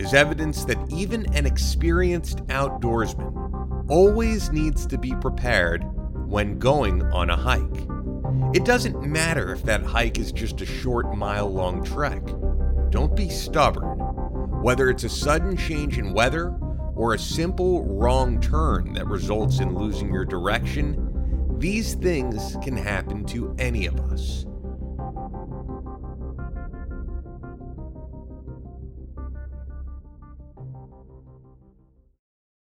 is evidence that even an experienced outdoorsman always needs to be prepared when going on a hike. It doesn't matter if that hike is just a short mile long trek. Don't be stubborn. Whether it's a sudden change in weather or a simple wrong turn that results in losing your direction, these things can happen to any of us.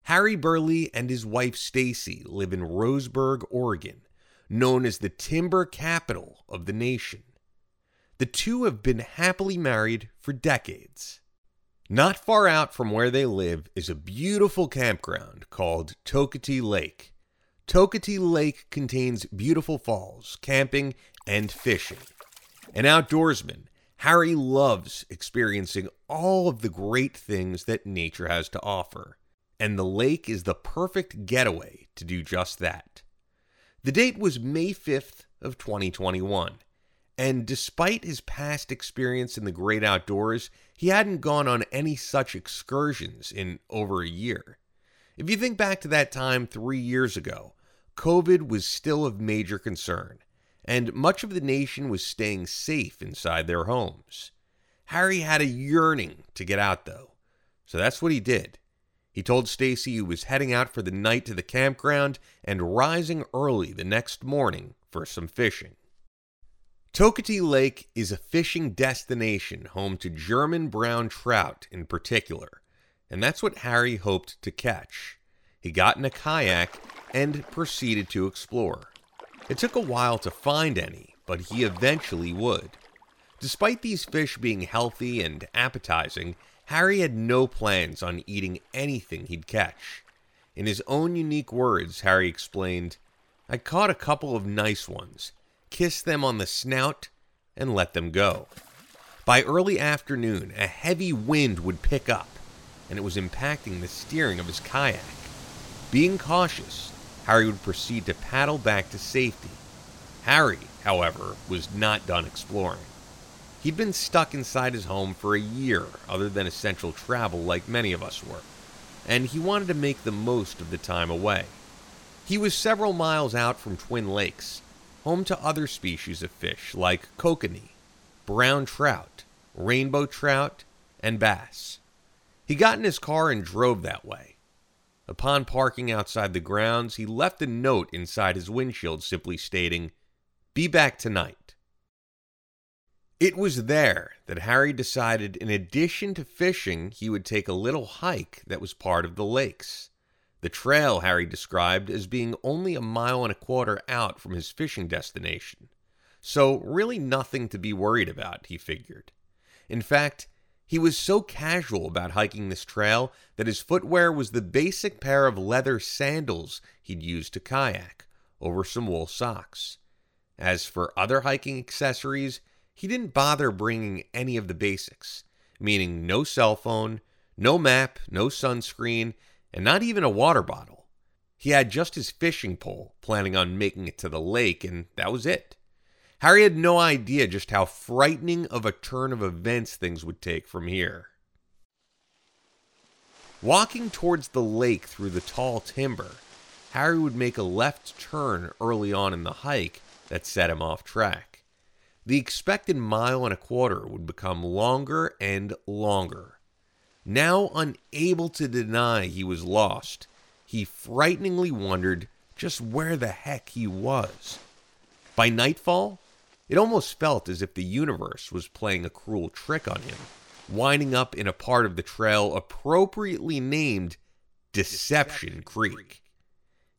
Harry Burleigh and his wife Stacy live in Roseburg, Oregon, known as the timber capital of the nation. The two have been happily married for decades. Not far out from where they live is a beautiful campground called Toketee Lake. Toketee Lake contains beautiful falls, camping, and fishing. An outdoorsman, Harry loves experiencing all of the great things that nature has to offer and the lake is the perfect getaway to do just that. The date was May 5th of 2021, and despite his past experience in the great outdoors, he hadn't gone on any such excursions in over a year. If you think back to that time 3 years ago, COVID was still of major concern, and much of the nation was staying safe inside their homes. Harry had a yearning to get out though, so that's what he did. He told Stacy he was heading out for the night to the campground and rising early the next morning for some fishing. Toketee Lake is a fishing destination home to German brown trout in particular, and that's what Harry hoped to catch. He got in a kayak and proceeded to explore. It took a while to find any, but he eventually would. Despite these fish being healthy and appetizing, Harry had no plans on eating anything he'd catch. In his own unique words, Harry explained, I caught a couple of nice ones, kissed them on the snout, and let them go. By early afternoon, a heavy wind would pick up, and it was impacting the steering of his kayak. Being cautious, Harry would proceed to paddle back to safety. Harry, however, was not done exploring. He'd been stuck inside his home for a year, other than essential travel like many of us were, and he wanted to make the most of the time away. He was several miles out from Twin Lakes, home to other species of fish like kokanee, brown trout, rainbow trout, and bass. He got in his car and drove that way. Upon parking outside the grounds, he left a note inside his windshield simply stating, Be back tonight. It was there that Harry decided, in addition to fishing, he would take a little hike that was part of the lakes. The trail Harry described as being only a mile and a quarter out from his fishing destination. So, really nothing to be worried about, he figured. In fact, he was so casual about hiking this trail that his footwear was the basic pair of leather sandals he'd used to kayak over some wool socks. As for other hiking accessories, he didn't bother bringing any of the basics, meaning no cell phone, no map, no sunscreen, and not even a water bottle. He had just his fishing pole, planning on making it to the lake, and that was it. Harry had no idea just how frightening of a turn of events things would take from here. Walking towards the lake through the tall timber, Harry would make a left turn early on in the hike that set him off track the expected mile and a quarter would become longer and longer. Now unable to deny he was lost, he frighteningly wondered just where the heck he was. By nightfall, it almost felt as if the universe was playing a cruel trick on him, winding up in a part of the trail appropriately named Deception Creek.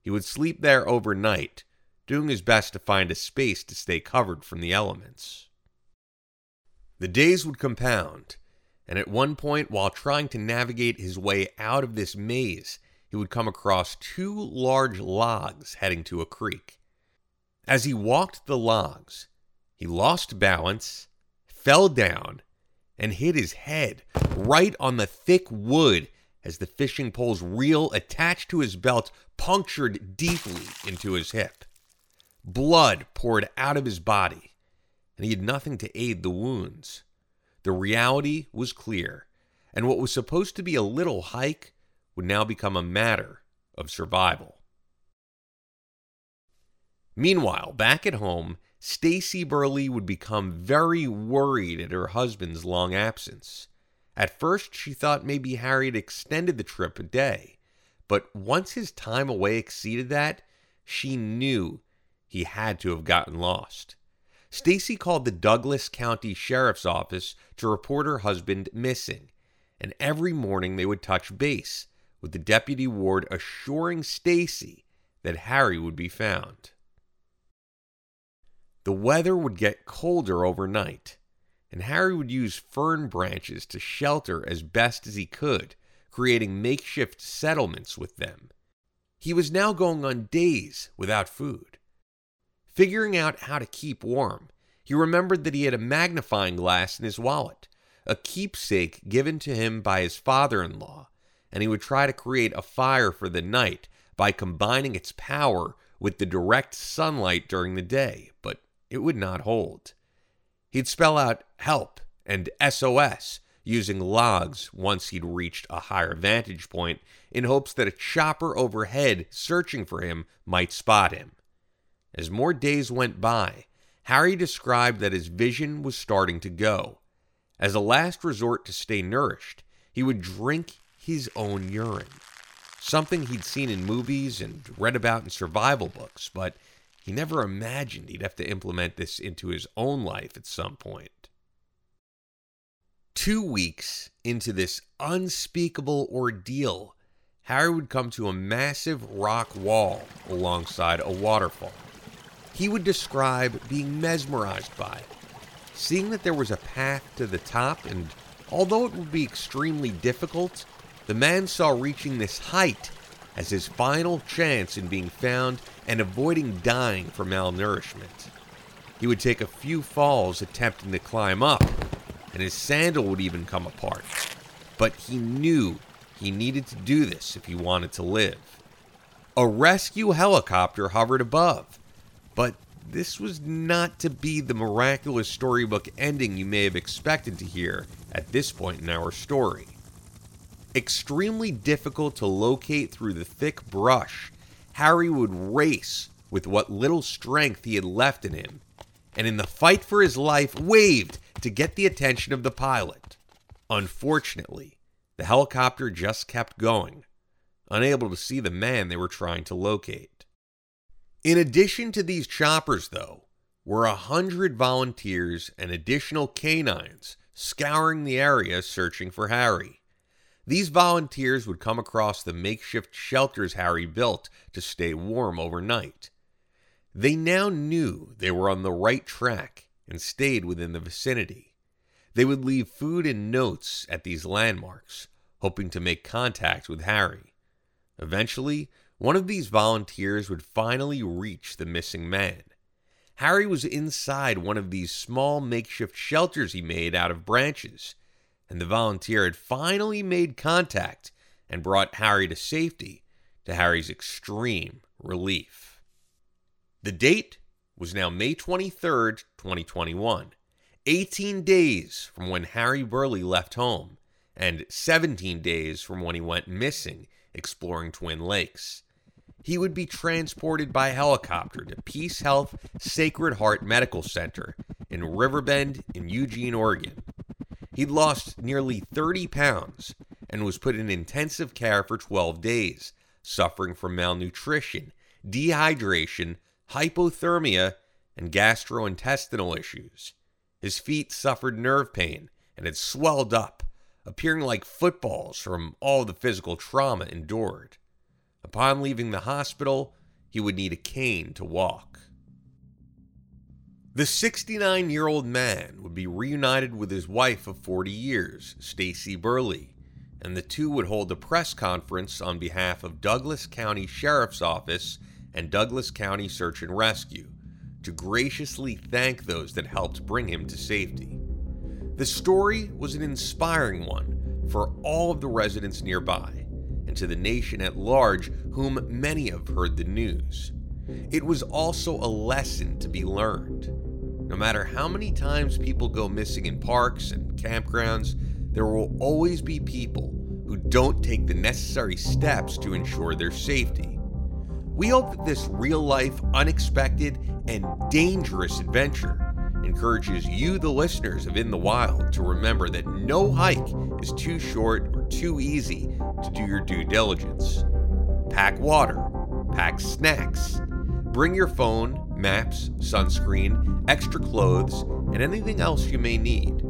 He would sleep there overnight, doing his best to find a space to stay covered from the elements. The days would compound, and at one point, while trying to navigate his way out of this maze, he would come across two large logs heading to a creek. As he walked the logs, he lost balance, fell down, and hit his head right on the thick wood as the fishing pole's reel attached to his belt punctured deeply into his hip. Blood poured out of his body, and he had nothing to aid the wounds. The reality was clear, and what was supposed to be a little hike would now become a matter of survival. Meanwhile, back at home, Stacy Burleigh would become very worried at her husband's long absence. At first, she thought maybe Harry had extended the trip a day, but once his time away exceeded that, she knew he had to have gotten lost. Stacy called the Douglas County Sheriff's Office to report her husband missing, and every morning they would touch base, with the deputy ward assuring Stacy that Harry would be found. The weather would get colder overnight, and Harry would use fern branches to shelter as best as he could, creating makeshift settlements with them. He was now going on days without food. Figuring out how to keep warm, he remembered that he had a magnifying glass in his wallet, a keepsake given to him by his father in law, and he would try to create a fire for the night by combining its power with the direct sunlight during the day, but it would not hold. He'd spell out help and SOS using logs once he'd reached a higher vantage point in hopes that a chopper overhead searching for him might spot him. As more days went by, Harry described that his vision was starting to go. As a last resort to stay nourished, he would drink his own urine. Something he'd seen in movies and read about in survival books, but he never imagined he'd have to implement this into his own life at some point. Two weeks into this unspeakable ordeal, Harry would come to a massive rock wall alongside a waterfall. He would describe being mesmerized by it, seeing that there was a path to the top, and although it would be extremely difficult, the man saw reaching this height as his final chance in being found and avoiding dying from malnourishment. He would take a few falls attempting to climb up, and his sandal would even come apart. But he knew he needed to do this if he wanted to live. A rescue helicopter hovered above, but this was not to be the miraculous storybook ending you may have expected to hear at this point in our story. Extremely difficult to locate through the thick brush, Harry would race with what little strength he had left in him, and in the fight for his life, waved to get the attention of the pilot. Unfortunately, the helicopter just kept going, unable to see the man they were trying to locate. In addition to these choppers, though, were a hundred volunteers and additional canines scouring the area searching for Harry. These volunteers would come across the makeshift shelters Harry built to stay warm overnight. They now knew they were on the right track and stayed within the vicinity. They would leave food and notes at these landmarks, hoping to make contact with Harry. Eventually, one of these volunteers would finally reach the missing man. Harry was inside one of these small makeshift shelters he made out of branches and the volunteer had finally made contact and brought Harry to safety, to Harry's extreme relief. The date was now May 23rd, 2021, 18 days from when Harry Burleigh left home, and 17 days from when he went missing exploring Twin Lakes. He would be transported by helicopter to Peace Health Sacred Heart Medical Center in Riverbend in Eugene, Oregon, He'd lost nearly 30 pounds and was put in intensive care for 12 days, suffering from malnutrition, dehydration, hypothermia, and gastrointestinal issues. His feet suffered nerve pain and had swelled up, appearing like footballs from all the physical trauma endured. Upon leaving the hospital, he would need a cane to walk. The 69 year old man would be reunited with his wife of 40 years, Stacy Burleigh, and the two would hold a press conference on behalf of Douglas County Sheriff's Office and Douglas County Search and Rescue to graciously thank those that helped bring him to safety. The story was an inspiring one for all of the residents nearby and to the nation at large, whom many have heard the news. It was also a lesson to be learned. No matter how many times people go missing in parks and campgrounds, there will always be people who don't take the necessary steps to ensure their safety. We hope that this real life, unexpected, and dangerous adventure encourages you, the listeners of In the Wild, to remember that no hike is too short or too easy to do your due diligence. Pack water, pack snacks, bring your phone, maps, sunscreen, extra clothes, and anything else you may need.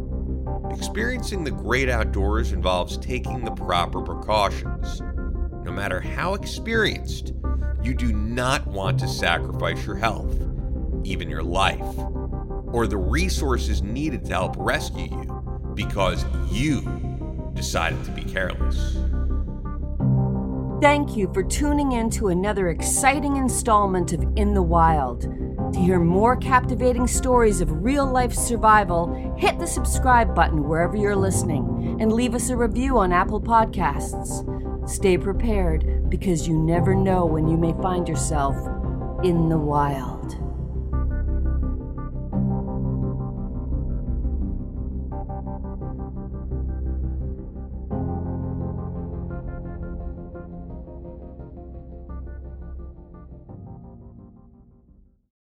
Experiencing the great outdoors involves taking the proper precautions. No matter how experienced, you do not want to sacrifice your health, even your life, or the resources needed to help rescue you because you decided to be careless. Thank you for tuning in to another exciting installment of In the Wild. To hear more captivating stories of real life survival, hit the subscribe button wherever you're listening and leave us a review on Apple Podcasts. Stay prepared because you never know when you may find yourself in the wild.